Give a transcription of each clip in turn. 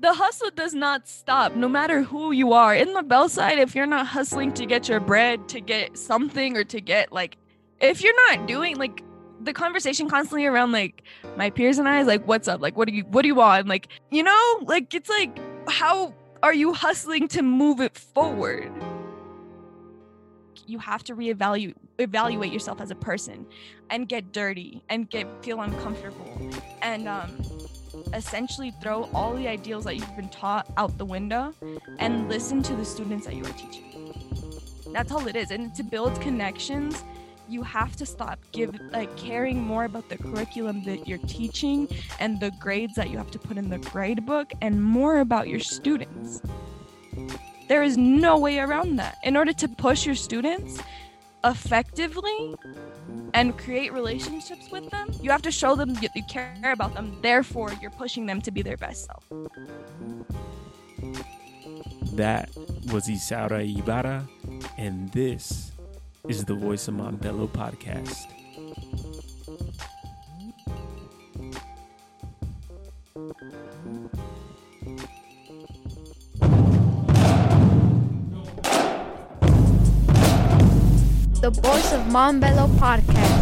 the hustle does not stop no matter who you are. In the bell side if you're not hustling to get your bread to get something or to get like if you're not doing like the conversation constantly around like my peers and i is like what's up? Like what do you what do you want? Like you know like it's like how are you hustling to move it forward? You have to reevaluate evaluate yourself as a person and get dirty and get feel uncomfortable and um essentially throw all the ideals that you've been taught out the window and listen to the students that you are teaching. That's all it is. And to build connections, you have to stop give like caring more about the curriculum that you're teaching and the grades that you have to put in the grade book and more about your students. There is no way around that. In order to push your students effectively, and create relationships with them, you have to show them that you care about them. Therefore, you're pushing them to be their best self. That was Isaura Ibarra, and this is the Voice of Montbello podcast. The Voice of Montbello podcast.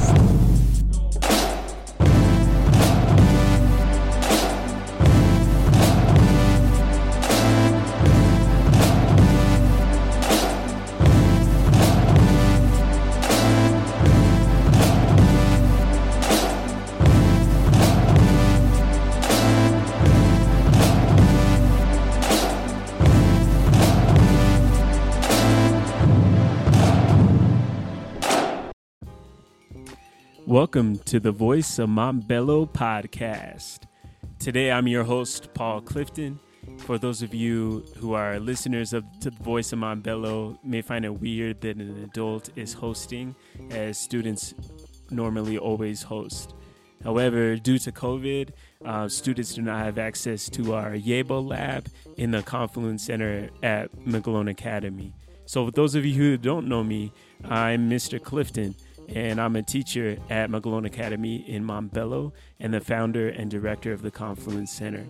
Welcome to the Voice of Montbello podcast. Today I'm your host, Paul Clifton. For those of you who are listeners of the Voice of Montbello, may find it weird that an adult is hosting, as students normally always host. However, due to COVID, uh, students do not have access to our Yebo lab in the Confluence Center at McGlone Academy. So, for those of you who don't know me, I'm Mr. Clifton and I'm a teacher at McGlone Academy in Montbello and the founder and director of the Confluence Center.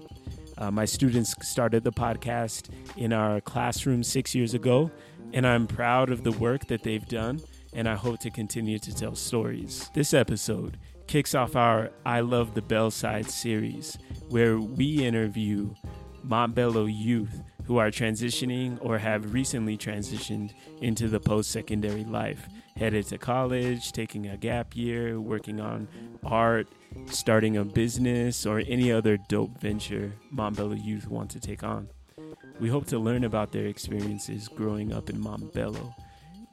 Uh, my students started the podcast in our classroom six years ago, and I'm proud of the work that they've done, and I hope to continue to tell stories. This episode kicks off our I Love the Bell Side series, where we interview Montbello youth who are transitioning or have recently transitioned into the post secondary life headed to college, taking a gap year, working on art, starting a business, or any other dope venture Montbello youth want to take on. We hope to learn about their experiences growing up in Montbello,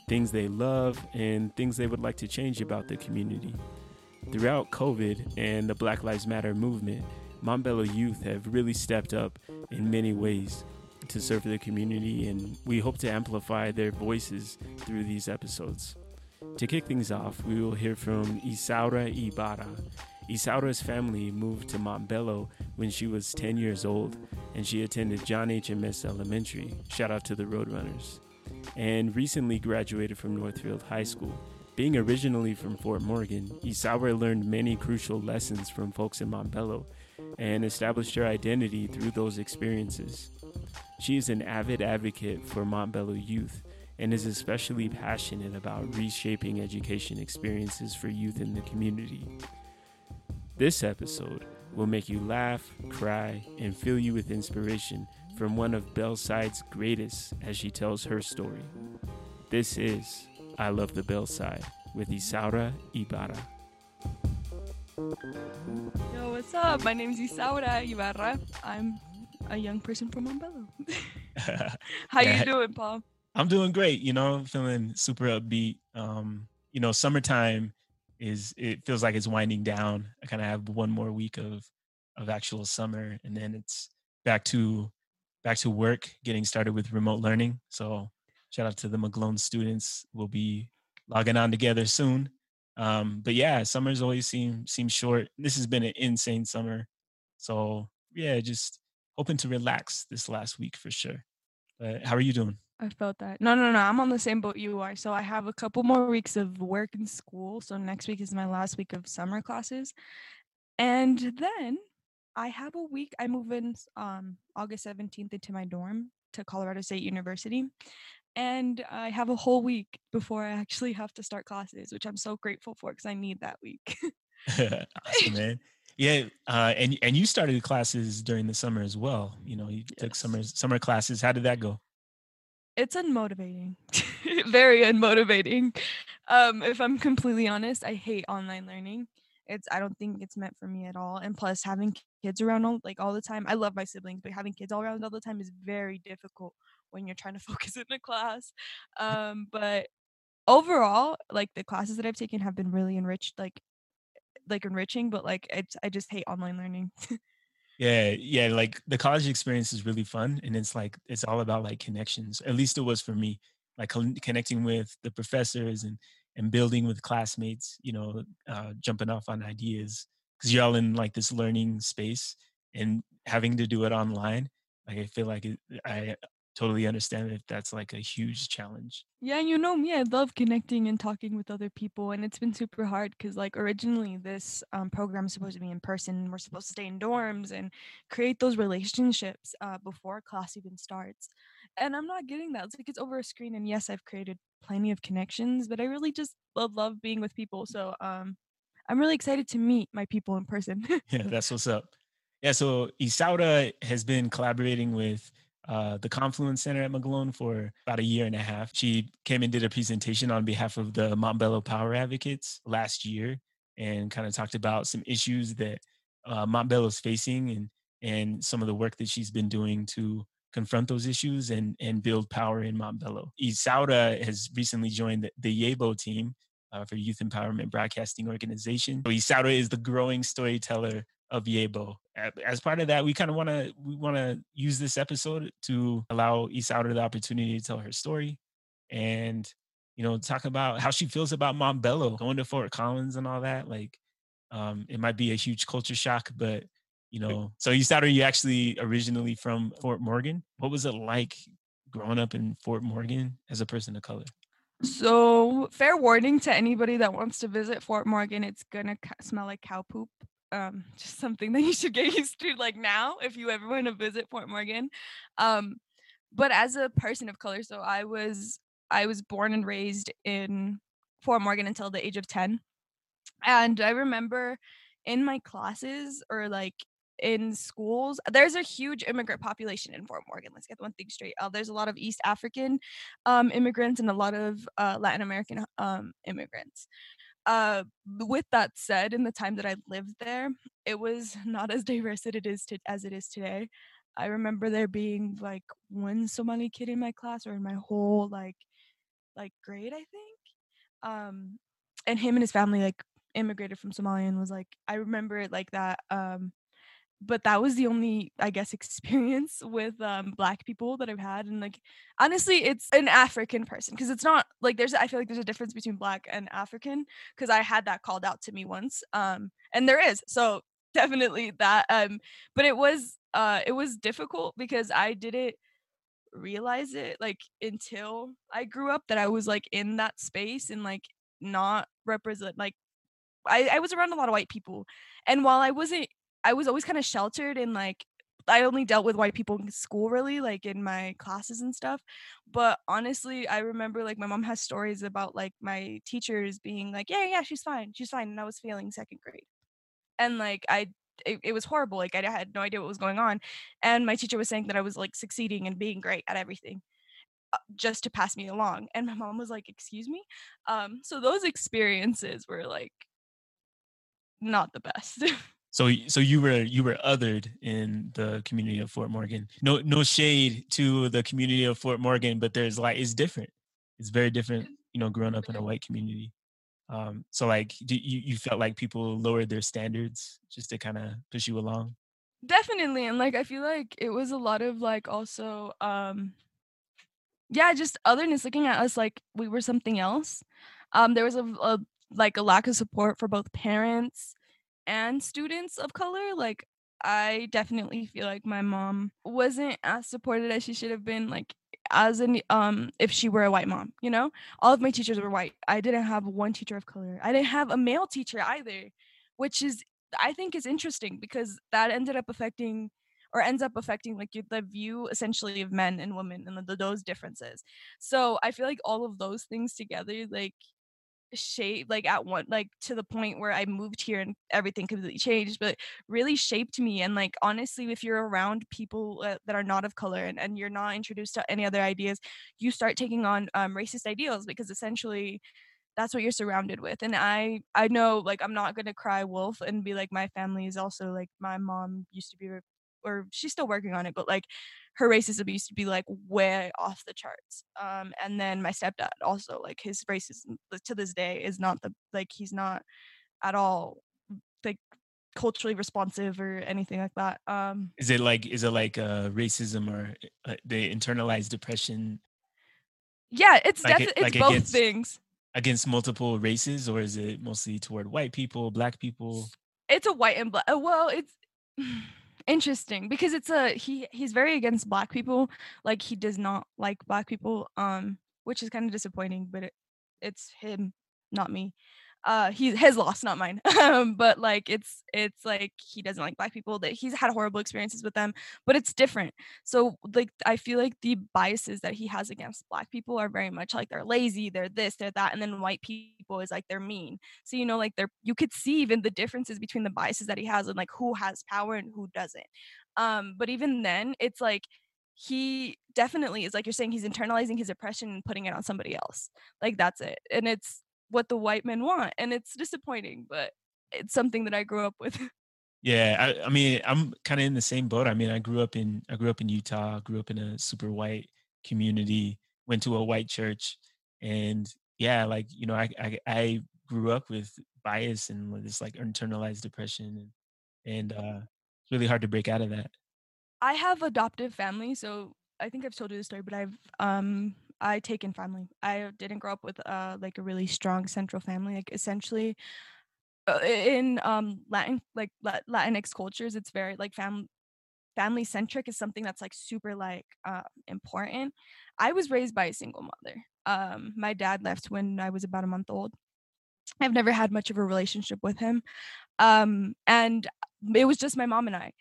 things they love, and things they would like to change about the community. Throughout COVID and the Black Lives Matter movement, Montbello youth have really stepped up in many ways to serve the community, and we hope to amplify their voices through these episodes. To kick things off, we will hear from Isaura Ibarra. Isaura's family moved to Montbello when she was 10 years old, and she attended John H. Amesse Elementary. Shout out to the Roadrunners. And recently graduated from Northfield High School. Being originally from Fort Morgan, Isaura learned many crucial lessons from folks in Montbello and established her identity through those experiences. She is an avid advocate for Montbello youth and is especially passionate about reshaping education experiences for youth in the community. This episode will make you laugh, cry, and fill you with inspiration from one of Bellside's greatest as she tells her story. This is I Love the Bellside with Isaura Ibarra. Yo, what's up? My name is Isaura Ibarra. I'm a young person from Montbello. How you doing, Paul? I'm doing great. You know, feeling super upbeat. Um, you know, summertime is it feels like it's winding down. I kind of have one more week of of actual summer, and then it's back to back to work, getting started with remote learning. So shout out to the McGlone students. We'll be logging on together soon. Um, but yeah, summers always seem seem short. This has been an insane summer. So yeah, just hoping to relax this last week for sure. But how are you doing? I felt that. No, no, no. I'm on the same boat you are. So I have a couple more weeks of work and school. So next week is my last week of summer classes. And then I have a week. I move in um August 17th into my dorm to Colorado State University. And I have a whole week before I actually have to start classes, which I'm so grateful for because I need that week. awesome, man. Yeah, uh, and and you started classes during the summer as well. You know, you took summer summer classes. How did that go? It's unmotivating. Very unmotivating. Um, if I'm completely honest, I hate online learning. It's I don't think it's meant for me at all. And plus having kids around all like all the time. I love my siblings, but having kids all around all the time is very difficult when you're trying to focus in a class. Um, but overall, like the classes that I've taken have been really enriched, like like enriching, but like it's I just hate online learning. Yeah, yeah, like the college experience is really fun and it's like it's all about like connections. At least it was for me. Like con- connecting with the professors and and building with classmates, you know, uh jumping off on ideas cuz you're all in like this learning space and having to do it online. Like I feel like it, I totally understand if that's like a huge challenge. Yeah, you know me, I love connecting and talking with other people, and it's been super hard because, like, originally this um, program is supposed to be in person. We're supposed to stay in dorms and create those relationships uh, before class even starts. And I'm not getting that. It's like it's over a screen, and yes, I've created plenty of connections, but I really just love, love being with people. So um, I'm really excited to meet my people in person. Yeah, that's what's up. Yeah, so Isaura has been collaborating with uh, the Confluence Center at McGlone for about a year and a half. She came and did a presentation on behalf of the Montbello Power Advocates last year and kind of talked about some issues that uh, Montbello is facing and and some of the work that she's been doing to confront those issues and and build power in Montbello. Isaura has recently joined the, the Yabo team uh, for Youth Empowerment Broadcasting Organization. So Isaura is the growing storyteller of Yabo. As part of that, we kind of want to we want to use this episode to allow Isaura the opportunity to tell her story and you know talk about how she feels about Montbello going to Fort Collins and all that. Like um, it might be a huge culture shock, but you know. So Isaura, you actually originally from Fort Morgan. What was it like growing up in Fort Morgan as a person of color? So, fair warning to anybody that wants to visit Fort Morgan, it's gonna ca- smell like cow poop. Um, just something that you should get used to, like now, if you ever want to visit Fort Morgan. Um, but as a person of color, so I was I was born and raised in Fort Morgan until the age of ten, and I remember in my classes or like in schools, there's a huge immigrant population in Fort Morgan. Let's get one thing straight. Uh, there's a lot of East African um, immigrants and a lot of uh, Latin American um, immigrants. Uh, with that said, in the time that I lived there, it was not as diverse as it is to, as it is today. I remember there being like one Somali kid in my class or in my whole like like grade, I think um and him and his family like immigrated from Somalia and was like I remember it like that um but that was the only I guess experience with um black people that I've had and like honestly it's an African person because it's not like there's I feel like there's a difference between black and African because I had that called out to me once um and there is so definitely that um but it was uh it was difficult because I didn't realize it like until I grew up that I was like in that space and like not represent like I, I was around a lot of white people. And while I wasn't I was always kind of sheltered and like I only dealt with white people in school really, like in my classes and stuff. But honestly, I remember like my mom has stories about like my teachers being like, Yeah, yeah, she's fine. She's fine. And I was failing second grade and like I it, it was horrible. Like I had no idea what was going on. And my teacher was saying that I was like succeeding and being great at everything uh, just to pass me along. And my mom was like, "Excuse me." Um so those experiences were like not the best. So, so you were you were othered in the community of Fort Morgan. No, no shade to the community of Fort Morgan, but there's like it's different. It's very different, you know, growing up in a white community. Um, so, like, do you you felt like people lowered their standards just to kind of push you along? Definitely. And like I feel like it was a lot of like also um yeah, just otherness looking at us like we were something else. Um there was a, a like a lack of support for both parents and students of color. Like I definitely feel like my mom wasn't as supported as she should have been like as an um if she were a white mom, you know? All of my teachers were white. I didn't have one teacher of color. I didn't have a male teacher either, which is I think is interesting because that ended up affecting or ends up affecting like the view essentially of men and women and the, those differences. So I feel like all of those things together like shape like at one like to the point where I moved here and everything completely changed but really shaped me and like honestly if you're around people uh, that are not of color and, and you're not introduced to any other ideas you start taking on um, racist ideals because essentially that's what you're surrounded with and i i know like i'm not gonna cry wolf and be like my family is also like my mom used to be or she's still working on it but like her racism used to be like way off the charts um and then my stepdad also like his racism to this day is not the like he's not at all like culturally responsive or anything like that um. Is it like is it like uh racism or uh, the internalized oppression? Yeah it's like definitely it, it's like both things. against multiple races or is it mostly toward white people black people? It's a white and black uh, well it's interesting because it's a he he's very against black people like he does not like black people um which is kind of disappointing but it, it's him not me uh he his loss not mine. Um but like it's it's like he doesn't like black people that he's had horrible experiences with them but it's different. So like i feel like the biases that he has against black people are very much like they're lazy they're this they're that and then white people is like they're mean. So you know like they're you could see even the differences between the biases that he has and like who has power and who doesn't. Um but even then it's like he definitely is like you're saying he's internalizing his oppression and putting it on somebody else. Like that's it. And it's what the white men want and it's disappointing but it's something that i grew up with. Yeah i, I mean i'm kind of in the same boat i mean i grew up in i grew up in utah grew up in a super white community went to a white church and yeah like you know i i, I grew up with bias and this like internalized oppression and and uh it's really hard to break out of that. I have adoptive family so i think i've told you the story but i've um I take in family. I didn't grow up with uh like a really strong central family. Like essentially, uh, in um Latin like Latinx cultures, it's very like fam family centric is something that's like super like uh, important. I was raised by a single mother. Um, my dad left when I was about a month old. I've never had much of a relationship with him, um, and it was just my mom and I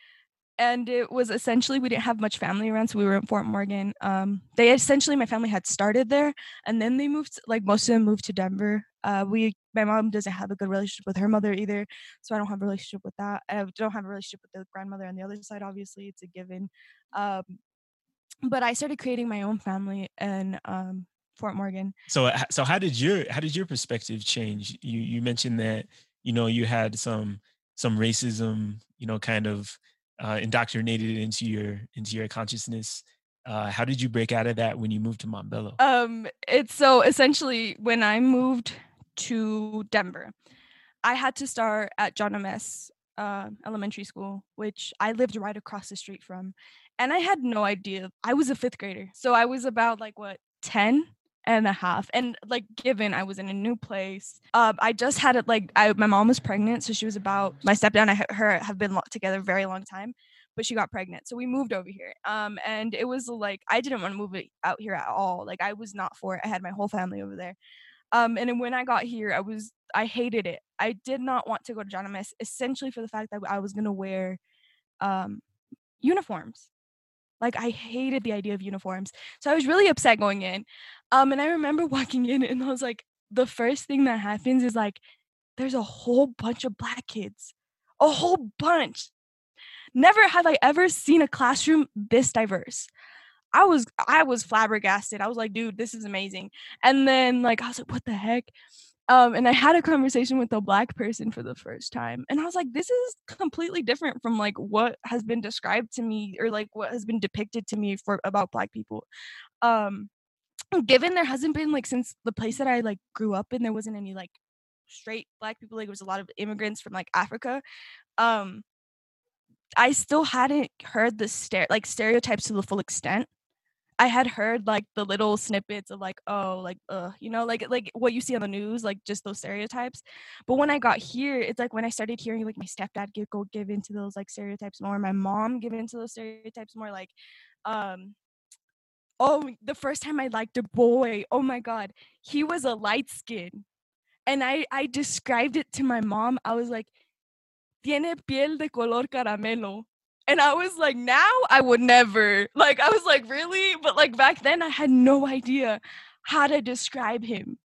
and it was essentially we didn't have much family around so we were in fort morgan um, they essentially my family had started there and then they moved like most of them moved to denver uh, we my mom doesn't have a good relationship with her mother either so i don't have a relationship with that i don't have a relationship with the grandmother on the other side obviously it's a given um, but i started creating my own family in um, fort morgan. So so how did your how did your perspective change? You you mentioned that you know you had some some racism you know kind of uh, indoctrinated into your into your consciousness. Uh, how did you break out of that when you moved to Montbello? Um, it's so essentially when I moved to Denver, I had to start at John Amesse Uh, elementary school, which I lived right across the street from, and I had no idea. I was a fifth grader, so I was about like what ten and a half and like given i was in a new place um i just had it like i my mom was pregnant so she was about my stepdad and I, her have been together a very long time but she got pregnant so we moved over here um and it was like i didn't want to move out here at all like i was not for it i had my whole family over there um and when i got here i was i hated it i did not want to go to john amesse essentially for the fact that i was going to wear um uniforms like I hated the idea of uniforms. So I was really upset going in. Um, and I remember walking in and I was like, the first thing that happens is like, there's a whole bunch of black kids, a whole bunch. Never have I ever seen a classroom this diverse. I was I was flabbergasted. I was like, dude, this is amazing. And then like I was like, what the heck? Um, and I had a conversation with a black person for the first time, and I was like, "This is completely different from like what has been described to me, or like what has been depicted to me for about black people." Um, given there hasn't been like since the place that I like grew up in, there wasn't any like straight black people. Like, there was a lot of immigrants from like Africa. Um, I still hadn't heard the stare like stereotypes to the full extent. I had heard like the little snippets of like, oh, like, uh, you know, like like what you see on the news, like just those stereotypes. But when I got here, it's like when I started hearing like my stepdad give go give into those like stereotypes more, my mom give into those stereotypes more, like, um, oh, the first time I liked a boy, oh my god, he was a light skin, and I I described it to my mom. I was like, tiene piel de color caramelo. And I was like, now I would never. Like, I was like, really? But like back then, I had no idea how to describe him.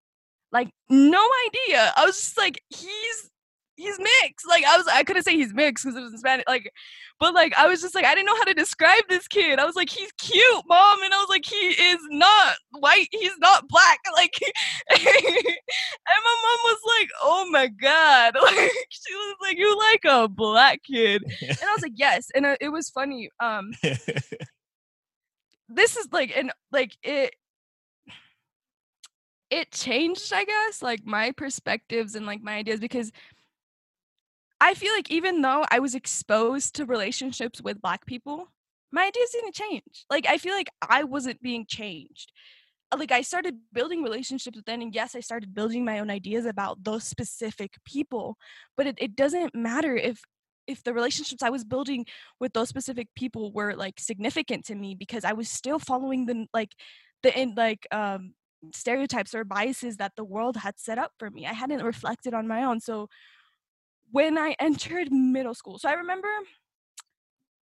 Like, no idea. I was just like, he's he's mixed. Like I was, I couldn't say he's mixed because it was in Spanish. Like, but like I was just like, I didn't know how to describe this kid. I was like, he's cute, mom, and I was like, he is not white. He's not black. Like, and my mom was like, oh my god, like she was like, you like a black kid, and I was like, yes, and uh, it was funny. Um, this is like, and like it it changed i guess like my perspectives and like my ideas because I feel like even though I was exposed to relationships with black people, my ideas didn't change. Like I feel like I wasn't being changed. Uh, like I started building relationships with them and yes, I started building my own ideas about those specific people. But it, it doesn't matter if if the relationships I was building with those specific people were like significant to me because I was still following the like the in like um stereotypes or biases that the world had set up for me. I hadn't reflected on my own. So when I entered middle school. So I remember,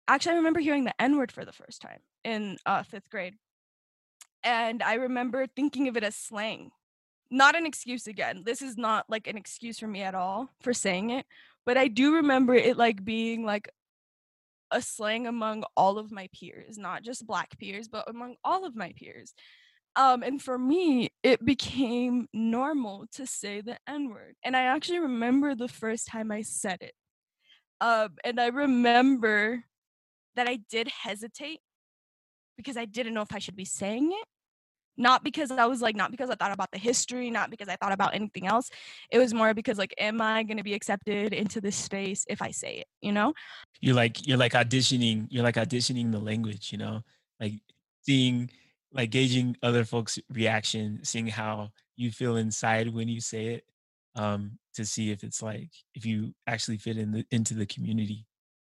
actually, I remember hearing the N word for the first time in uh, fifth grade. And I remember thinking of it as slang. Not an excuse again. This is not like an excuse for me at all for saying it. But I do remember it like being like a slang among all of my peers, not just black peers, but among all of my peers. Um, and for me, it became normal to say the N word. And I actually remember the first time I said it. Um, and I remember that I did hesitate because I didn't know if I should be saying it. Not because I was like, not because I thought about the history, not because I thought about anything else. It was more because like, am I gonna be accepted into this space if I say it, you know? You're like you're like auditioning, you're like auditioning the language, you know, like seeing like gauging other folks' reaction, seeing how you feel inside when you say it, um, to see if it's like if you actually fit in the into the community,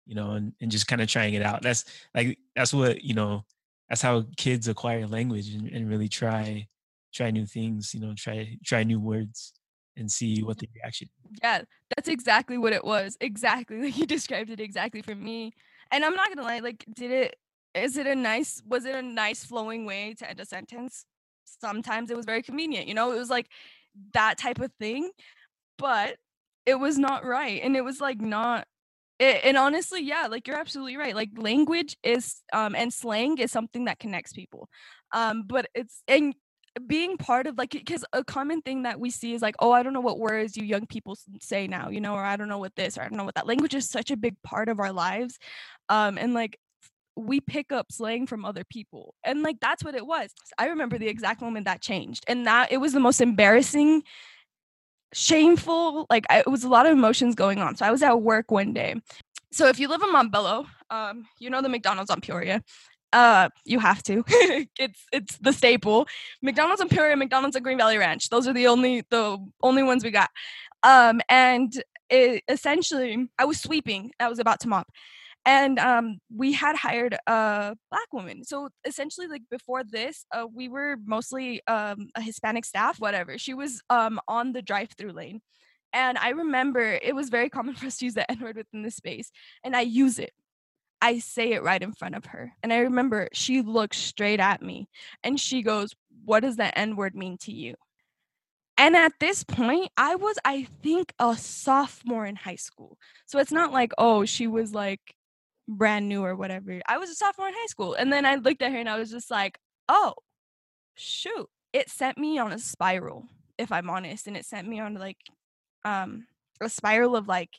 you know, and, and just kind of trying it out. That's like that's what, you know, that's how kids acquire language and, and really try try new things, you know, try try new words and see what the reaction. Yeah, that's exactly what it was. Exactly. Like you described it exactly for me. And I'm not gonna lie, like, did it is it a nice was it a nice flowing way to end a sentence? Sometimes it was very convenient you know it was like that type of thing but it was not right and it was like not it, and honestly yeah like you're absolutely right like language is um and slang is something that connects people um but it's and being part of like because a common thing that we see is like oh i don't know what words you young people say now you know or i don't know what this or i don't know what that language is such a big part of our lives um and like we pick up slang from other people. And like that's what it was. I remember the exact moment that changed. And that it was the most embarrassing, shameful, like I, it was a lot of emotions going on. So I was at work one day. So if you live in Montbello, um, you know the McDonald's on Peoria. Uh, you have to. it's it's the staple. McDonald's on Peoria, McDonald's on Green Valley Ranch. Those are the only the only ones we got. Um, and it, essentially, I was sweeping. I was about to mop, and um, we had hired a black woman. So essentially like before this uh, we were mostly um, a hispanic staff whatever. She was um, on the drive-through lane and i remember it was very common for us to use the n-word within the space and i use it. I say it right in front of her and i remember she looks straight at me and she goes what does the n-word mean to you? And at this point, I was, I think, a sophomore in high school. So it's not like, oh, she was like brand new or whatever. I was a sophomore in high school. And then I looked at her and I was just like, oh, shoot. It sent me on a spiral, if I'm honest. And it sent me on like um a spiral of like,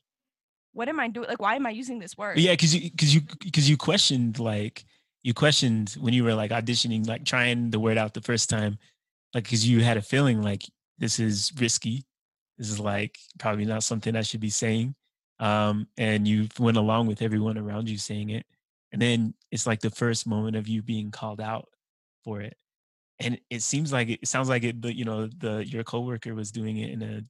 what am I doing? Like, why am I using this word? Yeah, because you because you because you questioned like you questioned when you were like auditioning, like trying the word out the first time, like because you had a feeling like this is risky. This is like probably not something I should be saying um, and you went along with everyone around you saying it and then it's like the first moment of you being called out for it and it seems like it, it sounds like it but you know the your coworker was doing it in a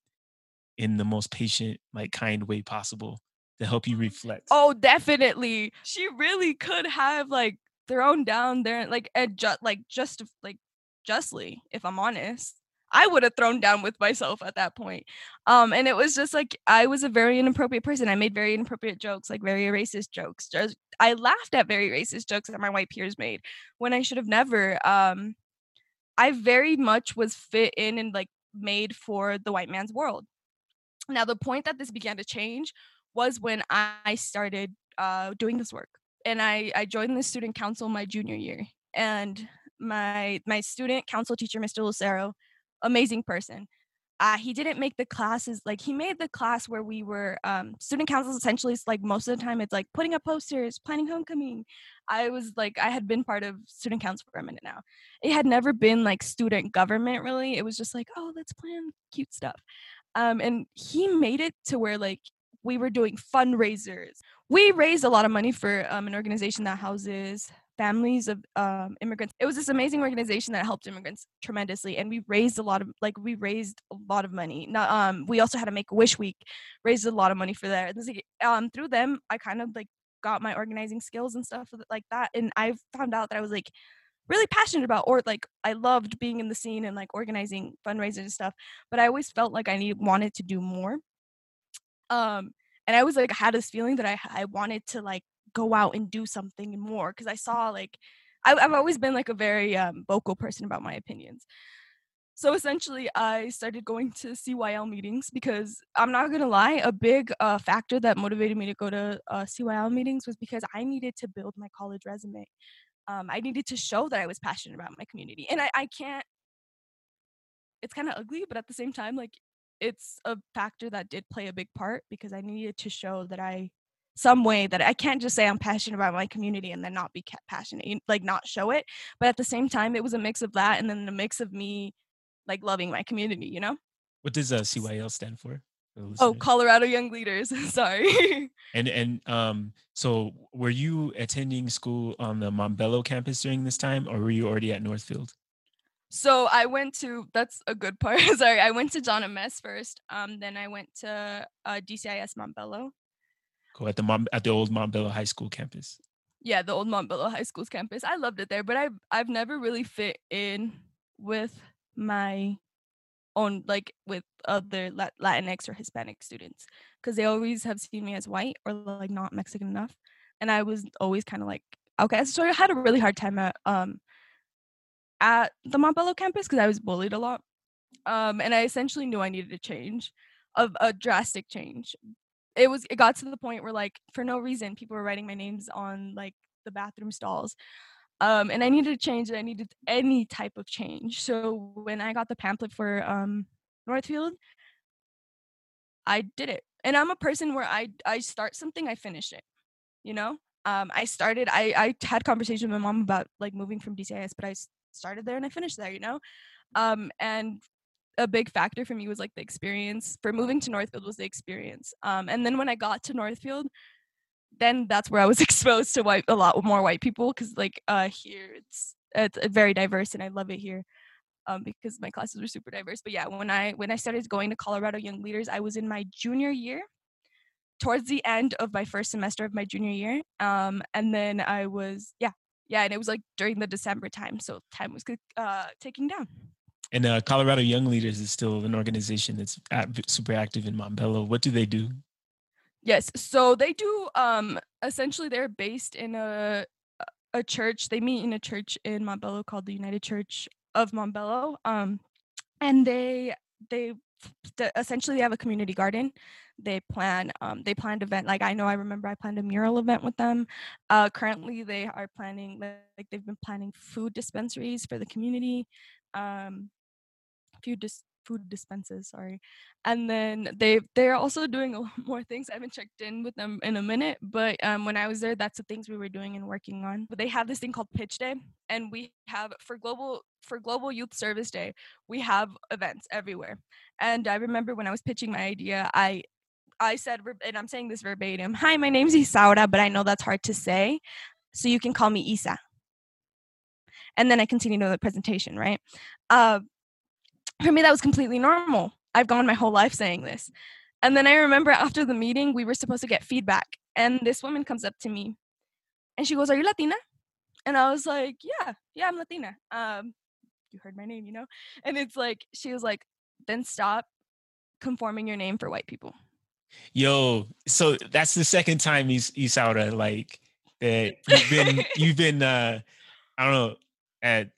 in the most patient like kind way possible to help you reflect. Oh definitely she really could have like thrown down there like and just like just like justly if i'm honest I would have thrown down with myself at that point. Um, and it was just like I was a very inappropriate person. I made very inappropriate jokes, like very racist jokes. Just I laughed at very racist jokes that my white peers made when I should have never. Um, I very much was fit in and like made for the white man's world. Now, the point that this began to change was when I started uh, doing this work, and I I joined the student council my junior year, and my my student council teacher, Mr. Lucero, amazing person. Uh, he didn't make the classes like he made the class where we were um, student councils essentially it's like most of the time it's like putting up posters planning homecoming. I was like i had been part of student council for a minute now. It had never been like student government really. It was just like oh let's plan cute stuff. Um, and he made it to where like we were doing fundraisers. We raised a lot of money for um, an organization that houses families of um, immigrants. It was this amazing organization that helped immigrants tremendously, and we raised a lot of like we raised a lot of money. Not, um, we also had a Make a Wish week, raised a lot of money for that. Um, through them, I kind of like got my organizing skills and stuff like that, and I found out that I was like really passionate about or like I loved being in the scene and like organizing fundraisers and stuff, but I always felt like I need wanted to do more. Um, and I was like had this feeling that I I wanted to like go out and do something more because I saw like I, have always been like a very um, vocal person about my opinions. So essentially, I started going to CYL meetings because I'm not gonna lie, a big uh, factor that motivated me to go to uh, CYL meetings was because I needed to build my college resume. Um, I needed to show that I was passionate about my community, and I, I can't. It's kind of ugly, but at the same time, like it's a factor that did play a big part because I needed to show that I some way that I can't just say I'm passionate about my community and then not be kept passionate, like not show it. But at the same time, it was a mix of that and then a mix of me like loving my community, you know? What does uh, CYL stand for? Oh, Colorado Young Leaders. Sorry. and and um, so were you attending school on the Montbello campus during this time, or were you already at Northfield? So I went to that's a good part. Sorry, I went to John Amesse first. Um, then I went to uh, DCIS Montbello, Cool. At the Mont, at the old Montbello High School campus. Yeah, the old Montbello High School's campus. I loved it there, but I've I've never really fit in with my own like with other Latinx or Hispanic students because they always have seen me as white or like not Mexican enough, and I was always kind of like okay. So I had a really hard time at um at the Montbello campus because I was bullied a lot, um, and I essentially knew I needed a change, of a drastic change it was it got to the point where like for no reason people were writing my names on like the bathroom stalls um and i needed to change it i needed any type of change. So when i got the pamphlet for um northfield i did it and i'm a person where i i start something i finish it you know? Um i started i i had conversation with my mom about like moving from dcis but i started there and i finished there you know? Um and a big factor for me was like the experience for moving to Northfield was the experience. Um, and then when I got to Northfield, then that's where I was exposed to white a lot more white people because like uh, here it's it's very diverse and I love it here. Um, because my classes were super diverse. But yeah, when I when I started going to Colorado Young Leaders, I was in my junior year, towards the end of my first semester of my junior year. Um, and then I was yeah yeah, and it was like during the December time, so time was uh, ticking down. And uh, Colorado Young Leaders is still an organization that's super active in Montbello. What do they do? Yes, so they do. Um, essentially, they're based in a a church. They meet in a church in Montbello called the United Church of Montbello. Um, and they they essentially they have a community garden. They plan um they planned event like I know I remember I planned a mural event with them. Uh, currently they are planning like they've been planning food dispensaries for the community. Um, food dis- food dispenses sorry. And then they they're also doing a lot more things. I haven't checked in with them in a minute but um, when i was there that's the things we were doing and working on. But they have this thing called pitch day and we have for global for global youth service day we have events everywhere. And i remember when i was pitching my idea i i said and i'm saying this verbatim hi my name's isaura but i know that's hard to say so you can call me isa and then i continued with the presentation right? Uh, for me that was completely normal. I've gone my whole life saying this. And then i remember after the meeting we were supposed to get feedback and this woman comes up to me and she goes are you latina? And i was like yeah yeah i'm latina. Um you heard my name, you know? And it's like she was like, then stop conforming your name for white people. Yo, so that's the second time he's Isaura like that you've been you've been uh I don't know at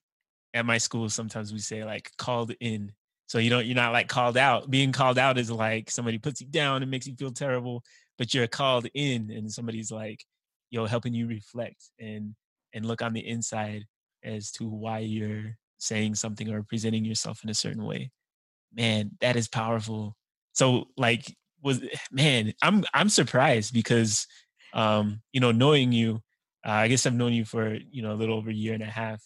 at my school sometimes we say like called in. So you don't you're not like called out. Being called out is like somebody puts you down and makes you feel terrible, but you're called in and somebody's like, you know helping you reflect and and look on the inside as to why you're saying something or presenting yourself in a certain way. Man, that is powerful. So like was man, I'm I'm surprised because um, you know, knowing you, uh, I guess I've known you for, you know, a little over a year and a half.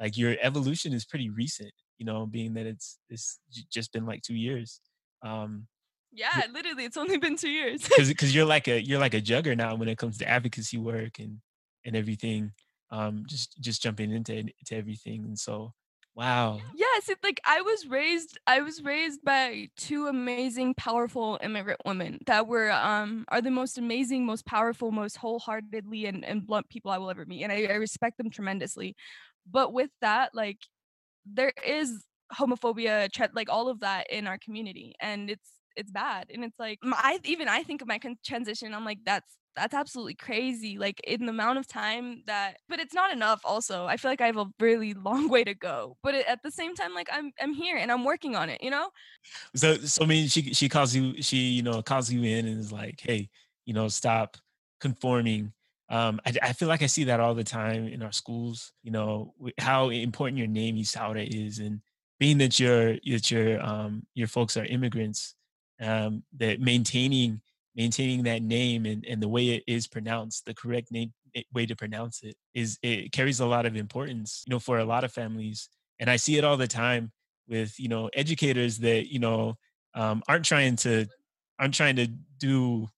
Like your evolution is pretty recent, you know, being that it's it's just been like 2 years. Um yeah, literally, it's only been two years. Because because you're like a you're like a juggernaut when it comes to advocacy work and and everything. Um, just just jumping into into everything, and so wow. Yes, it's like I was raised. I was raised by two amazing, powerful immigrant women that were um are the most amazing, most powerful, most wholeheartedly and and blunt people I will ever meet, and I, I respect them tremendously. But with that, like there is homophobia, like all of that in our community, and it's it's bad and it's like I even I think of my con- transition I'm like that's that's absolutely crazy like in the amount of time that but it's not enough also I feel like I have a really long way to go but it, at the same time like I'm I'm here and I'm working on it you know? So so I mean she she calls you she you know calls you in and is like hey you know stop conforming um, I, I, feel like I see that all the time in our schools. You know how important your name Isaura is, and being that your that your um, your folks are immigrants, um, that maintaining maintaining that name and, and the way it is pronounced, the correct name eh, way to pronounce it is it carries a lot of importance, you know, for a lot of families. And I see it all the time with, you know, educators that, you know, um, aren't trying to aren't trying to do,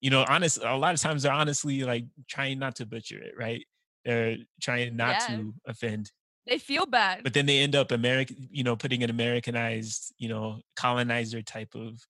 you know, honest a lot of times they're honestly like trying not to butcher it, right? They're trying not yeah. to offend they feel bad but then they end up american you know putting an americanized you know colonizer type of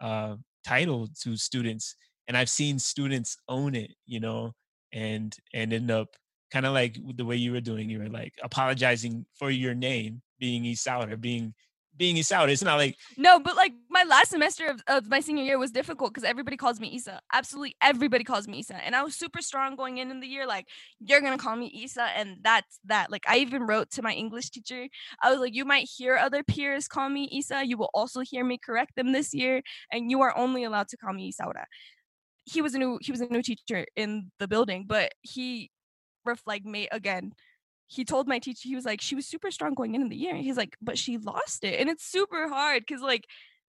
uh, title to students and i've seen students own it you know and and end up kind of like the way you were doing you were like apologizing for your name being East Isaura, being being Isaura. It's not like no, but like my last semester of, of my senior year was difficult because everybody calls me Isa. Absolutely everybody calls me Isa, and I was super strong going in in the year. Like you're gonna call me Isa, and that's that. Like I even wrote to my English teacher. I was like, you might hear other peers call me Isa. You will also hear me correct them this year, and you are only allowed to call me Isaura. He was a new he was a new teacher in the building, but he reflect me again he told my teacher, he was like, she was super strong going into the year. He's like, but she lost it. And it's super hard because like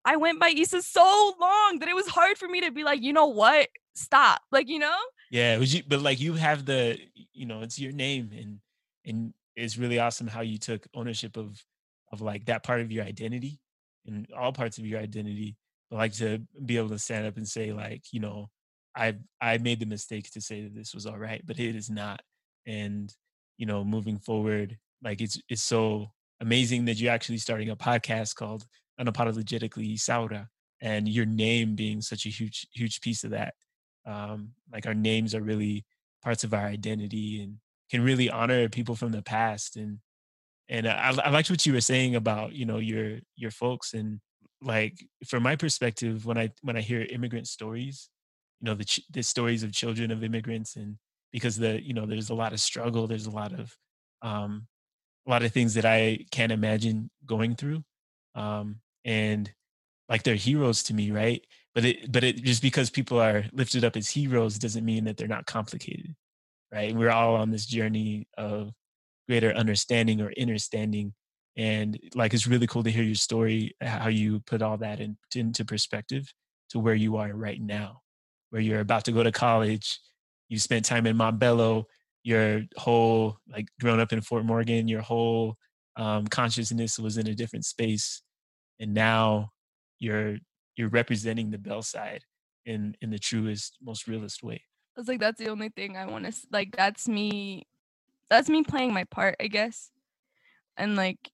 I went by Isa so long that it was hard for me to be like, you know what? Stop. Like, you know? Yeah, was you but like you have the, you know, it's your name and and it's really awesome how you took ownership of of like that part of your identity and all parts of your identity. But like to be able to stand up and say, like, you know, I I made the mistake to say that this was all right, but it is not. And you know, moving forward. Like it's it's so amazing that you're actually starting a podcast called Unapologetically Isaura, and your name being such a huge huge piece of that. Um, like our names are really parts of our identity and can really honor people from the past and and I, I liked what you were saying about you know your your folks and like from my perspective when i when i hear immigrant stories you know the the stories of children of immigrants and because the you know there's a lot of struggle there's a lot of um a lot of things that i can't imagine going through um and like they're heroes to me right? But it but it just because people are lifted up as heroes doesn't mean that they're not complicated right? We're all on this journey of greater understanding or understanding and like it's really cool to hear your story how you put all that in, into perspective to where you are right now where you're about to go to college you spent time in Montbello, your whole like growing up in Fort Morgan, your whole um, consciousness was in a different space, and now you're you're representing the Bell side in in the truest, most realist way. I was like, that's the only thing I want to like. That's me. That's me playing my part, I guess. And like,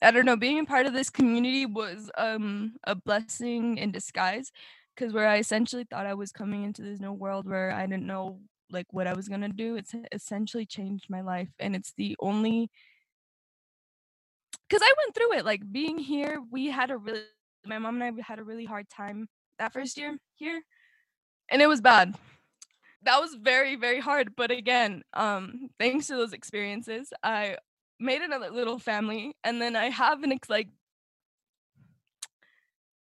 I don't know, being a part of this community was um a blessing in disguise because where I essentially thought I was coming into this new world where I didn't know like what I was gonna do, it's essentially changed my life, and it's the only because I went through it. Like being here, we had a really my mom and I had a really hard time that first year here, and it was bad. That was very very hard. But again, um, thanks to those experiences, I made another little family, and then I have an ex- like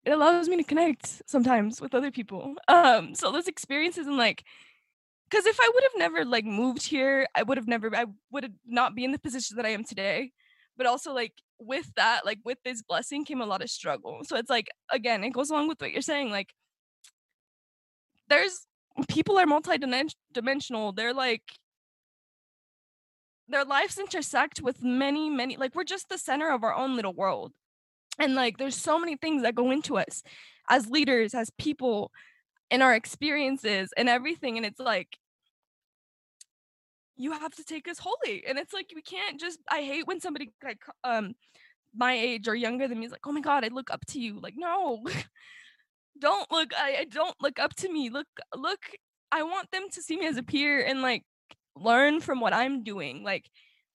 it allows me to connect sometimes with other people. Um, so those experiences and like because if I would have never like moved here, I would have never I would not be in the position that I am today. But also like with that, like with this blessing came a lot of struggle. So it's like again, it goes along with what you're saying. Like there's people are multi-dimensional. They're like their lives intersect with many, many like we're just the center of our own little world. And like there's so many things that go into us as leaders, as people, in our experiences and everything. And it's like you have to take us wholly. And it's like we can't just I hate when somebody like um my age or younger than me is like, oh my God, I look up to you. Like, no, don't look, I, I don't look up to me. Look, look, I want them to see me as a peer and like learn from what I'm doing. Like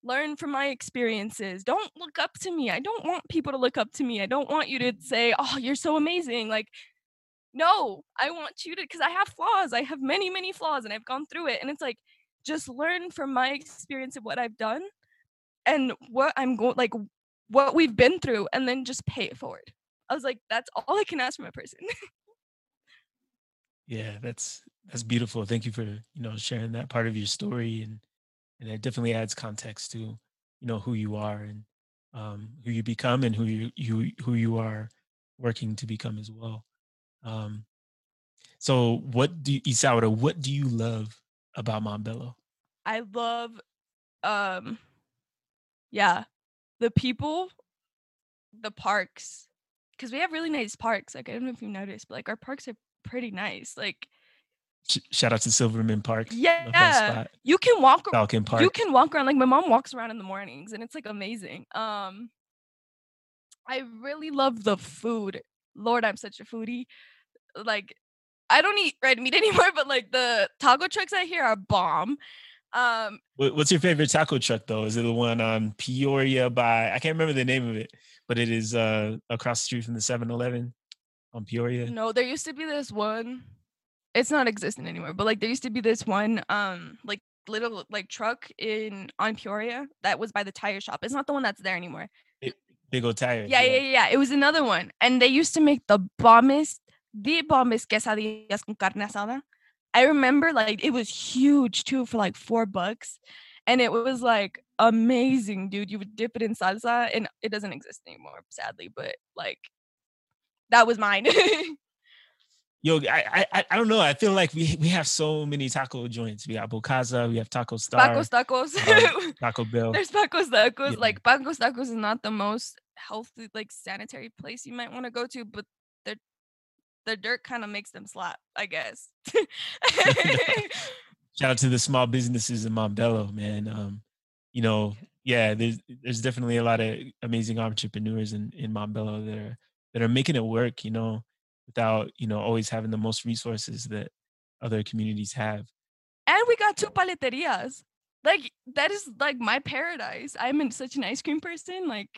learn from my experiences. Don't look up to me. I don't want people to look up to me. I don't want you to say, "Oh, you're so amazing." Like no, I want you to cuz I have flaws. I have many, many flaws and I've gone through it and it's like just learn from my experience of what I've done and what I'm going like what we've been through and then just pay it forward. I was like that's all I can ask from a person. yeah, that's that's beautiful. Thank you for, you know, sharing that part of your story and and it definitely adds context to you know who you are and um, who you become and who you you who you are working to become as well. Um, so, what do you, Isaura? What do you love about Montbello? I love, um, yeah, the people, the parks, because we have really nice parks. Like I don't know if you noticed, but like our parks are pretty nice. Like shout out to Silverman Park. Yeah, you can walk. Falcon Park. You can walk around. Like my mom walks around in the mornings, and it's like amazing. Um, I really love the food. Lord, I'm such a foodie. Like, I don't eat red meat anymore, but like the taco trucks I hear are bomb. Um, what's your favorite taco truck though? Is it the one on Peoria by I can't remember the name of it, but it is uh across the street from the 7-Eleven on Peoria. No, there used to be this one it's not existing anymore. But like there used to be this one um like little like truck in on Peoria that was by the tire shop. It's not the one that's there anymore. It, big old tires. Yeah, yeah, yeah, yeah. It was another one. And they used to make the bombest, the bombest quesadillas con carne asada. I remember like it was huge too for like four bucks. And it was like amazing, dude. You would dip it in salsa and it doesn't exist anymore, sadly, but like that was mine. yo, I, I I don't know. I feel like we we have so many taco joints. We got Bocasa, we have Taco Star, Paco's Tacos, um, Taco Bell. There's Paco's Tacos. Yeah. Like Paco's Tacos is not the most healthy, like sanitary place you might want to go to, but the the dirt kind of makes them slap, I guess. Shout out to the small businesses in Montbello, man. Um, you know, yeah, there's there's definitely a lot of amazing entrepreneurs in in Montbello that are that are making it work. You know, without you know always having the most resources that other communities have. And we got two paleterias. Like that is like my paradise. I'm in such an ice cream person like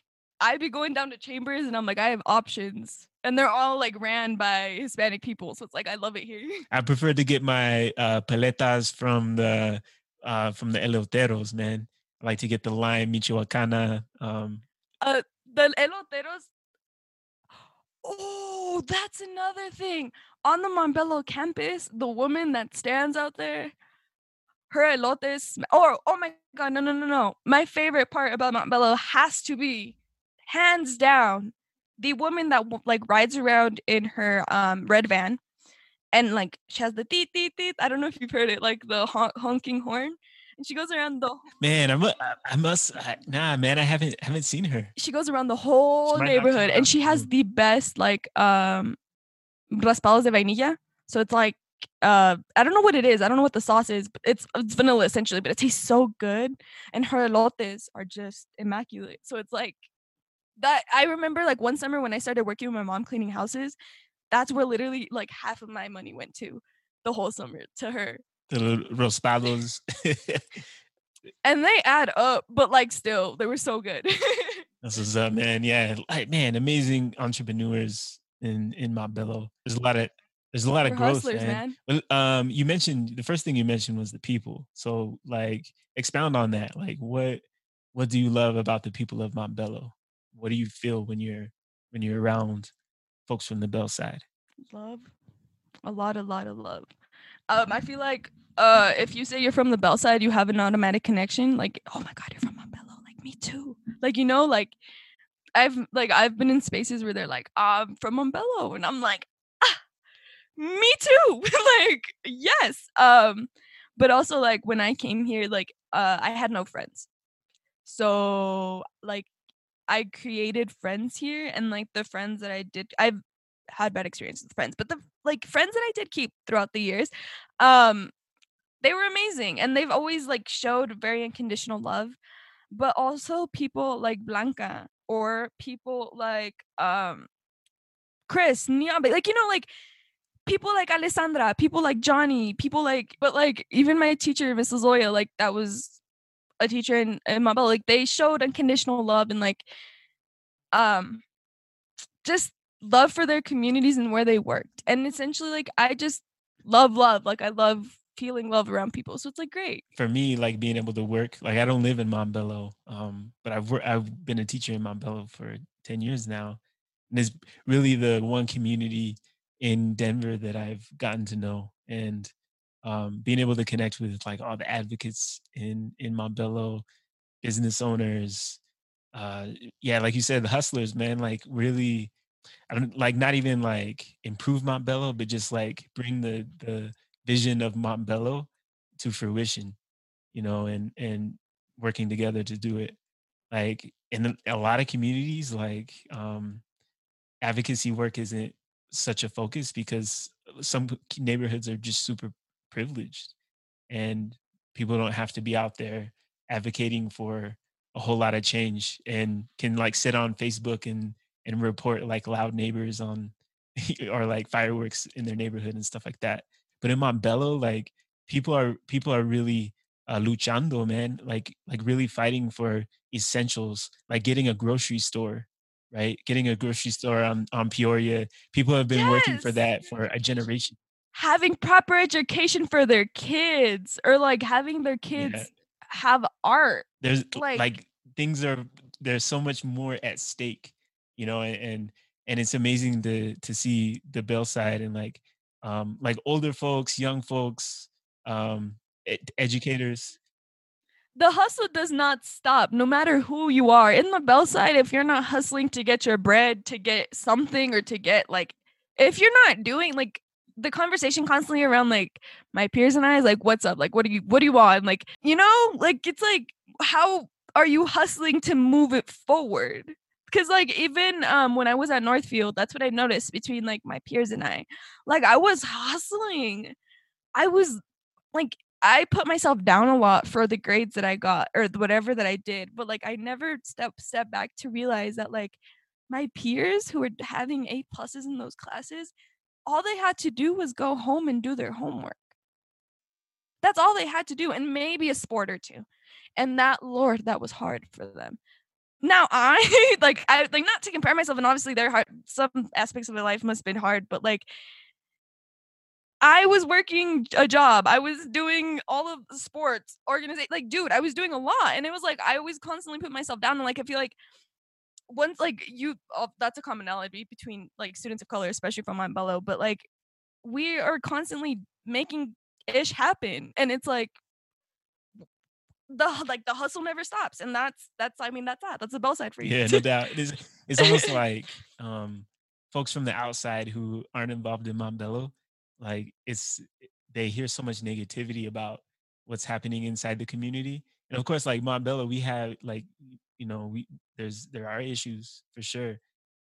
i'd be going down to chambers and i'm like i have options. And they're all like ran by hispanic people so it's like i love it here. I prefer to get my uh paletas from the uh from the eloteros man. I like to get the lime michoacana um uh the eloteros Oh, that's another thing. On the Montbello campus, the woman that stands out there, her elotes. Or, oh my God, no, no, no, no. My favorite part about Montbello has to be, hands down, the woman that like rides around in her um red van and like she has the teeth, teeth, teeth. I don't know if you've heard it, like the hon- honking horn she goes around the man i'm a, i must I, nah man i haven't haven't seen her. she goes around the whole neighborhood and she has the best like um raspados de vainilla. So it's like uh i don't know what it is i don't know what the sauce is but it's it's vanilla essentially but it tastes so good and her elotes are just immaculate. So it's like that i remember like one summer when i started working with my mom cleaning houses that's where literally like half of my money went to the whole summer to her the raspados. and they add up, but like still, they were so good. This is up, man. Yeah, like man, amazing entrepreneurs in in Montbello. There's a lot of there's a lot of We're growth, hustlers, man. man. Um, you mentioned the first thing you mentioned was the people. So like, expound on that. Like, what what do you love about the people of Montbello? What do you feel when you're when you're around folks from the Bell side? Love. A lot, a lot of love. Um, I feel like uh if you say you're from the Bell side, you have an automatic connection. Like, oh my god, you're from Montbello. Like me too. Like, you know, like I've like I've been in spaces where they're like, I'm from Montbello. And I'm like, ah, me too. like, yes. Um, but also like when I came here, like uh I had no friends. So like I created friends here and like the friends that I did I've had bad experiences with friends, but the like friends that I did keep throughout the years, um, they were amazing and they've always like showed very unconditional love. But also people like Blanca or people like um Chris, Niabe, like you know, like people like Alessandra, people like Johnny, people like but like even my teacher, Mrs. Zoya, like that was a teacher in, in Mabel, like they showed unconditional love and like um just love for their communities and where they worked. And essentially like I just love love. Like I love feeling love around people. So it's like great. For me, like being able to work, like I don't live in Montbello, um, but I've worked, I've been a teacher in Montbello for ten years now, and it's really the one community in Denver that I've gotten to know, and um, being able to connect with like all the advocates in in Montbello, business owners, uh, yeah, like you said, the hustlers, man, like really I don't like not even like improve Montbello, but just like bring the the vision of Montbello to fruition, you know, and and working together to do it. Like in a lot of communities, like um advocacy work isn't such a focus because some neighborhoods are just super privileged and people don't have to be out there advocating for a whole lot of change and can like sit on Facebook and and report like loud neighbors on or like fireworks in their neighborhood and stuff like that. But in Montbello, like people are people are really uh, luchando, man, like like really fighting for essentials, like getting a grocery store, right? Getting a grocery store on on Peoria. People have been working for that for a generation. Having proper education for their kids or like having their Yeah. kids have art. there's Like- like, things are there's so much more at stake you know and and, and it's amazing to to see the bell side and like um like older folks young folks um ed- educators? The hustle does not stop no matter who you are. In the bell side if you're not hustling to get your bread to get something or to get like if you're not doing like the conversation constantly around like my peers and I is like what's up? Like what do you what do you want? Like you know like it's like how are you hustling to move it forward because like even um when I was at Northfield that's what I noticed between like my peers and I like I was hustling I was like I put myself down a lot for the grades that I got or whatever that I did, but like I never step step back to realize that like my peers who were having A pluses in those classes, all they had to do was go home and do their homework. That's all they had to do, and maybe a sport or two. And that Lord, that was hard for them. Now I like I like not to compare myself, and obviously they're hard. Some aspects of my life must have been hard, but like I was working a job. I was doing all of the sports organization. Like, dude, I was doing a lot, and it was like I always constantly put myself down. And like, I feel like once like you, oh, that's a commonality between like students of color, especially from Montbello. But like, we are constantly making ish happen, and it's like the like the hustle never stops, and that's that's I mean that's that. That's the bell side for you. yeah no doubt it is it's almost like um folks from the outside who aren't involved in montbello like it's they hear so much negativity about what's happening inside the community and of course like montbello we have like you know we there's there are issues for sure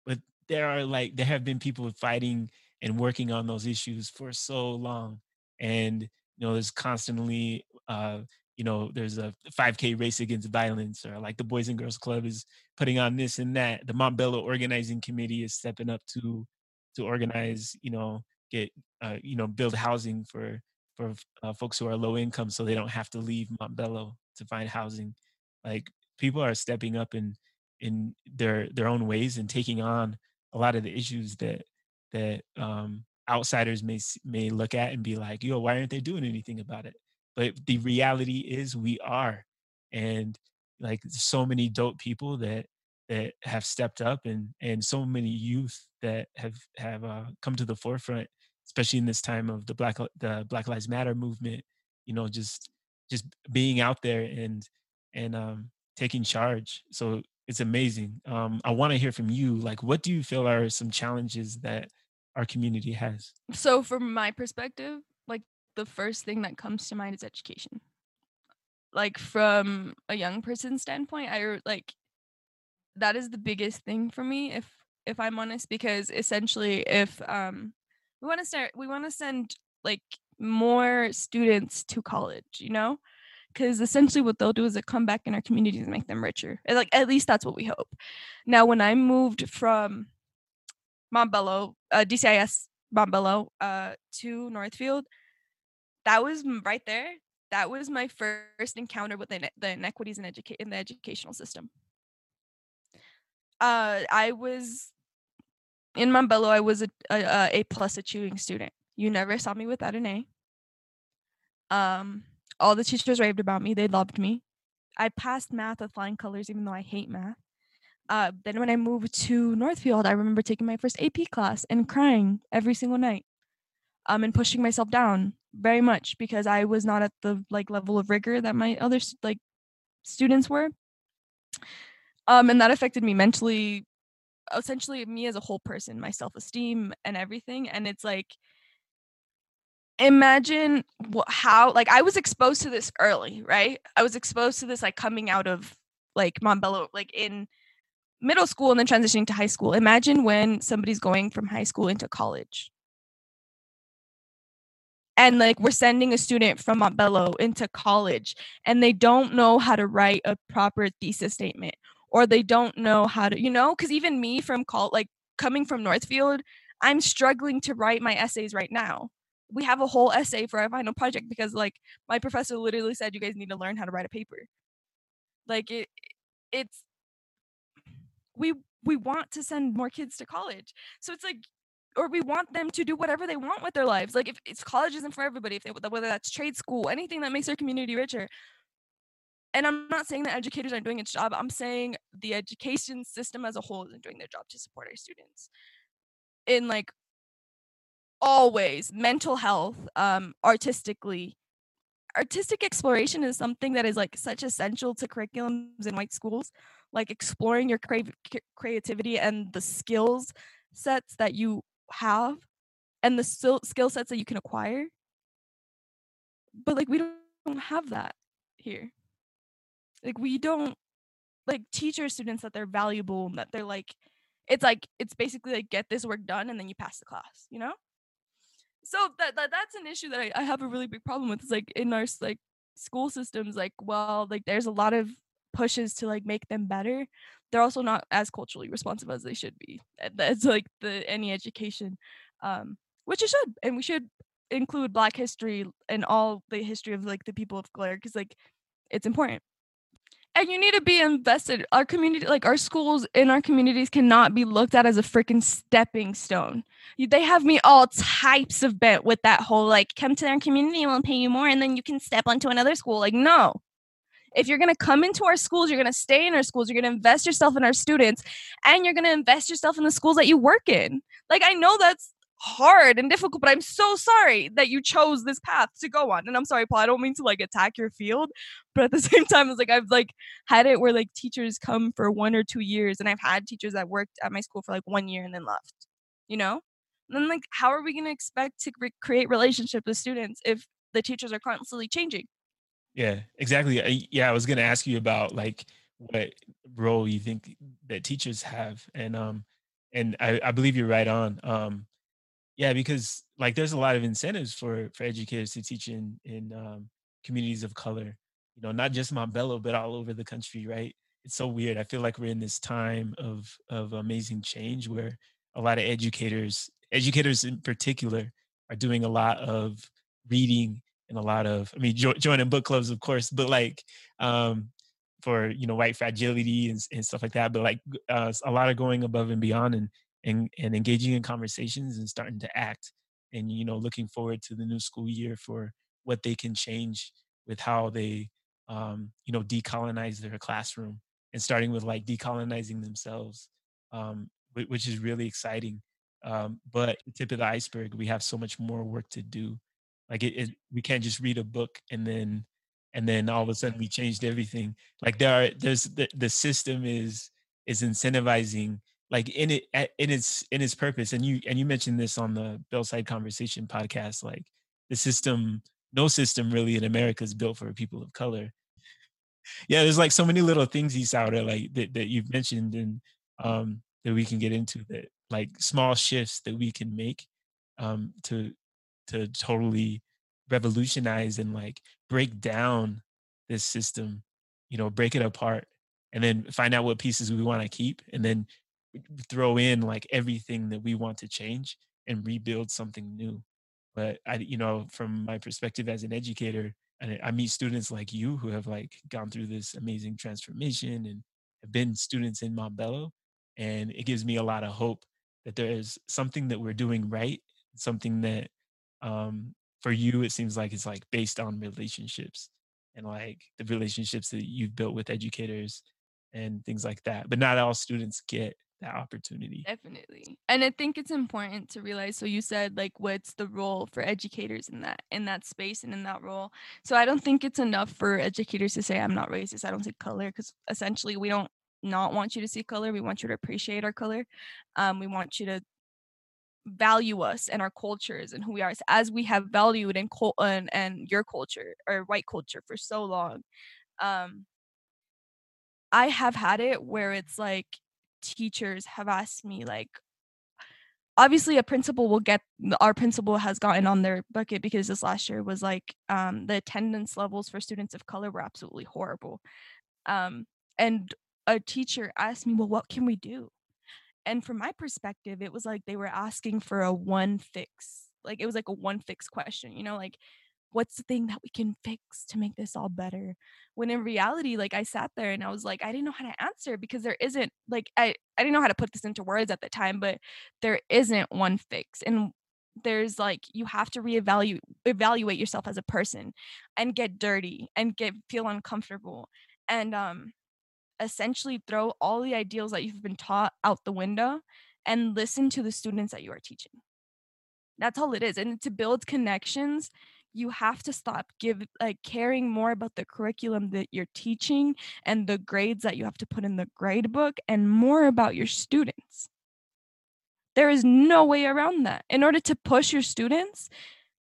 but there are like there have been people fighting and working on those issues for so long and you know there's constantly uh you know there's a 5k race against violence or like the boys and girls club is putting on this and that the montbello organizing committee is stepping up to to organize you know get uh, you know build housing for for uh, folks who are low income so they don't have to leave montbello to find housing like people are stepping up in in their their own ways and taking on a lot of the issues that that um, outsiders may may look at and be like, "Yo, why aren't they doing anything about it?" But the reality is, we are, and like so many dope people that that have stepped up, and and so many youth that have have uh, come to the forefront, especially in this time of the Black the Black Lives Matter movement. You know, just just being out there and and um, taking charge. So it's amazing. Um, I want to hear from you. Like, what do you feel are some challenges that our community has? So, from my perspective, like the first thing that comes to mind is education. Like from a young person's standpoint, I like that is the biggest thing for me if if I'm honest because essentially if um we want to start we want to send like more students to college, you know? because essentially what they'll do is they come back in our communities and make them richer. like at least that's what we hope. Now, when I moved from Montbello, uh, DCIS Montbello, uh, to Northfield, that was right there. That was my first encounter with the, the inequities in, educa- in the educational system. Uh, I was in Montbello. I was a, a, a plus achieving student. You never saw me without an A. Um, all the teachers raved about me. They loved me. I passed math with flying colors, even though I hate math. Uh, then when I moved to Northfield, I remember taking my first AP class and crying every single night, um, and pushing myself down very much because I was not at the like level of rigor that my other like students were. Um, and that affected me mentally, essentially me as a whole person, my self esteem and everything. And it's like imagine wh- how like I was exposed to this early, right? I was exposed to this like coming out of like Montbello, like in middle school and then transitioning to high school. Imagine when somebody's going from high school into college. And like we're sending a student from Montbello into college and they don't know how to write a proper thesis statement or they don't know how to, you know, because even me from call like coming from Northfield, I'm struggling to write my essays right now. We have a whole essay for our final project because like my professor literally said you guys need to learn how to write a paper. Like it it's we we want to send more kids to college. So it's like or we want them to do whatever they want with their lives like if it's college isn't for everybody if they whether that's trade school anything that makes their community richer. And i'm not saying that educators aren't doing its job i'm saying the education system as a whole isn't doing their job to support our students. In like always mental health um artistically artistic exploration is something that is like such essential to curriculums in white schools like exploring your cra- creativity and the skills sets that you have and the skill sets that you can acquire but like we don't, don't have that here like we don't like teach our students that they're valuable and that they're like it's like it's basically like get this work done and then you pass the class you know so that, that that's an issue that I, I have a really big problem with. It's like in our like school systems, like well, like there's a lot of pushes to like make them better. They're also not as culturally responsive as they should be. That's like the any education, um, which it should, and we should include Black history and all the history of like the people of color because like it's important and you need to be invested. Our community, like our schools in our communities, cannot be looked at as a freaking stepping stone. They have me all types of bent with that whole like, come to our community and we'll pay you more, and then you can step onto another school. Like, no. If you're going to come into our schools, you're going to stay in our schools, you're going to invest yourself in our students, and you're going to invest yourself in the schools that you work in. Like, I know that's hard and difficult, but I'm so sorry that you chose this path to go on. And I'm sorry, Paul, I don't mean to like attack your field, but at the same time, it's like I've like had it where like teachers come for one or two years, and I've had teachers that worked at my school for like one year and then left, you know? And then like, how are we going to expect to re- create relationship with students if the teachers are constantly changing? Yeah, exactly. Yeah, I was going to ask you about like what role you think that teachers have, and um, and I, I believe you're right on. Um, yeah, because like there's a lot of incentives for for educators to teach in in um, communities of color. You know, not just Montbello, but all over the country. Right? It's so weird. I feel like we're in this time of of amazing change where a lot of educators, educators in particular, are doing a lot of reading and a lot of. I mean, jo- joining book clubs, of course, but like um, for you know white fragility and, and stuff like that but like uh, a lot of going above and beyond and and and engaging in conversations and starting to act and you know looking forward to the new school year for what they can change with how they um, you know decolonize their classroom and starting with like decolonizing themselves um, which is really exciting um, but tip of the iceberg we have so much more work to do like it, it, we can't just read a book and then and then all of a sudden we changed everything. Like there are there's the, the system is is incentivizing like in it in its in its purpose. And you and you mentioned this on the bellside conversation podcast like the system no system really in america is built for people of color. Yeah there's like so many little things he's out there like that, that you've mentioned and um that we can get into that like small shifts that we can make um to to totally revolutionize and like break down this system you know break it apart and then find out what pieces we want to keep and then throw in like everything that we want to change and rebuild something new. But i you know from my perspective as an educator and i meet students like you who have like gone through this amazing transformation and have been students in montbello and it gives me a lot of hope that there is something that we're doing right something that um, for you it seems like it's like based on relationships and like the relationships that you've built with educators and things like that but not all students get that opportunity. Definitely and i think it's important to realize so you said like what's the role for educators in that in that space and in that role so i don't think it's enough for educators to say i'm not racist i don't see color because essentially we don't not want you to see color we want you to appreciate our color um, we want you to value us and our cultures and who we are as we have valued and, cult- and, and your culture or white culture for so long um i have had it where it's like teachers have asked me like obviously a principal will get our principal has gotten on their bucket because this last year was like um, the attendance levels for students of color were absolutely horrible um, and a teacher asked me well what can we do and from my perspective it was like they were asking for a one fix like it was like a one fix question you know like what's the thing that we can fix to make this all better? When in reality like i sat there and i was like i didn't know how to answer because there isn't like i i didn't know how to put this into words at the time but there isn't one fix and there's like you have to reevaluate evaluate yourself as a person and get dirty and get feel uncomfortable and um essentially throw all the ideals that you've been taught out the window and listen to the students that you are teaching. That's all it is. And to build connections, you have to stop give like caring more about the curriculum that you're teaching and the grades that you have to put in the grade book and more about your students. There is no way around that. In order to push your students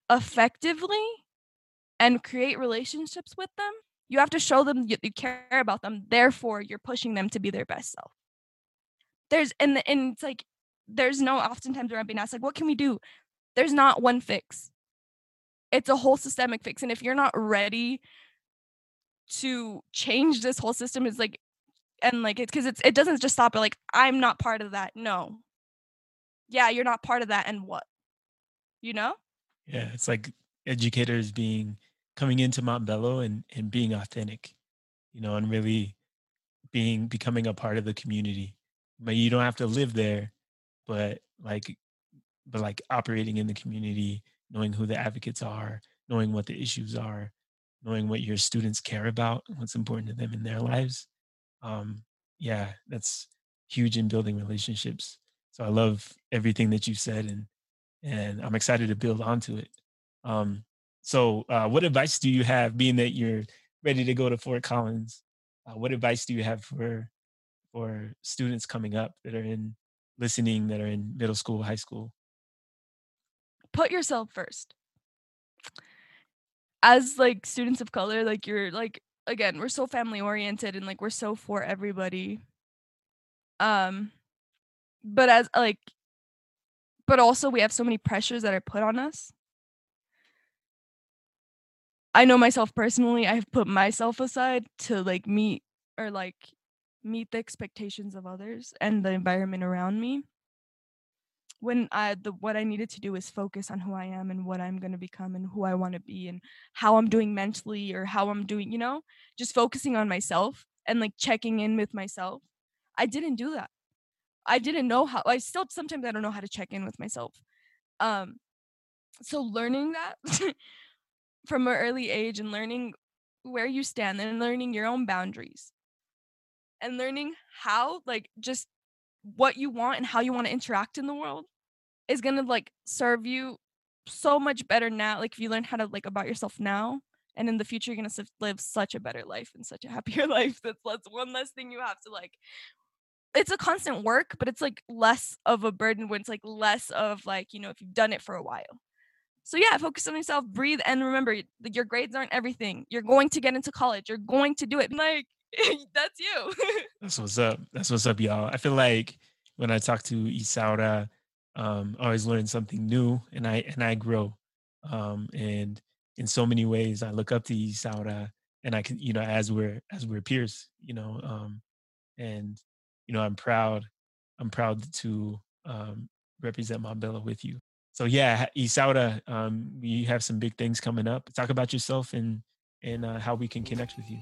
effectively and create relationships with them, you have to show them you, you care about them. Therefore, you're pushing them to be their best self. There's and and it's like there's no oftentimes where I'm being asked like, what can we do? There's not one fix. It's a whole systemic fix, and if you're not ready to change this whole system, is like and like it's because it's it doesn't just stop at like I'm not part of that. No. Yeah, you're not part of that, and what? You know? Yeah, it's like educators being coming into Montbello and and being authentic, you know, and really being becoming a part of the community. But you don't have to live there, but like but like operating in the community, knowing who the advocates are, knowing what the issues are, knowing what your students care about, what's important to them in their lives. Um, yeah, that's huge in building relationships. So I love everything that you said and and I'm excited to build onto it. Um, so, uh, what advice do you have, being that you're ready to go to Fort Collins? Uh, what advice do you have for for students coming up that are in listening, that are in middle school, high school? Put yourself first. As like students of color, like you're like again, we're so family oriented and like we're so for everybody. Um, but as like, but also we have so many pressures that are put on us I know myself personally, I've put myself aside to like meet or like meet the expectations of others and the environment around me. When I the what I needed to do is focus on who I am and what I'm going to become and who I want to be and how I'm doing mentally or how I'm doing, you know, just focusing on myself and like checking in with myself. I didn't do that. I didn't know how. I still sometimes I don't know how to check in with myself. Um, so learning that from an early age and learning where you stand and learning your own boundaries and learning how like just what you want and how you want to interact in the world is going to like serve you so much better now like if you learn how to like about yourself now and in the future you're going to live such a better life and such a happier life. That's, one less thing you have to like it's a constant work but it's like less of a burden when it's like less of like you know if you've done it for a while so yeah focus on yourself breathe and remember your grades aren't everything. You're going to get into college. You're going to do it. Like that's you. That's what's up. That's what's up y'all. I feel like when i talk to isaura um, I always learn something new and I and I grow. Um, and in so many ways I look up to Isaura and I can, you know, as we're as we're peers, you know, um, and you know, I'm proud, I'm proud to um, represent Montbello with you. So yeah, Isaura, um, have some big things coming up. Talk about yourself and and uh, how we can connect with you.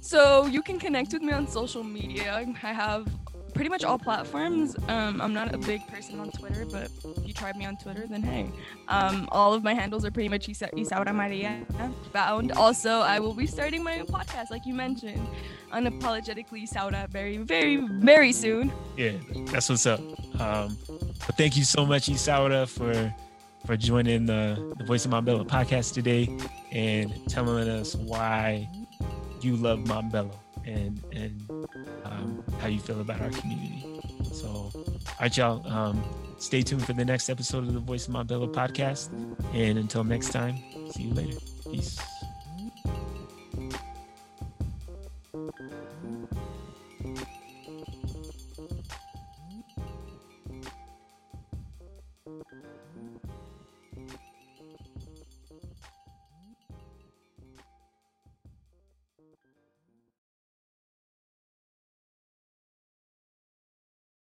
So you can connect with me on social media. I have pretty much all platforms. Um, I'm not a big person on Twitter, but if you tried me on Twitter, then hey. Um, all of my handles are pretty much Isa- Isaura Maria found. Also, I will be starting my own podcast, like you mentioned, unapologetically Isaura very, very, very soon. Yeah, that's what's up. Um, but thank you so much, Isaura, for for joining the, the Voice of Montbello podcast today and telling us why you love Montbello and and um, how you feel about our community. So, all right, y'all. Um, stay tuned for the next episode of the Voice of Montbello podcast. And until next time, see you later. Peace.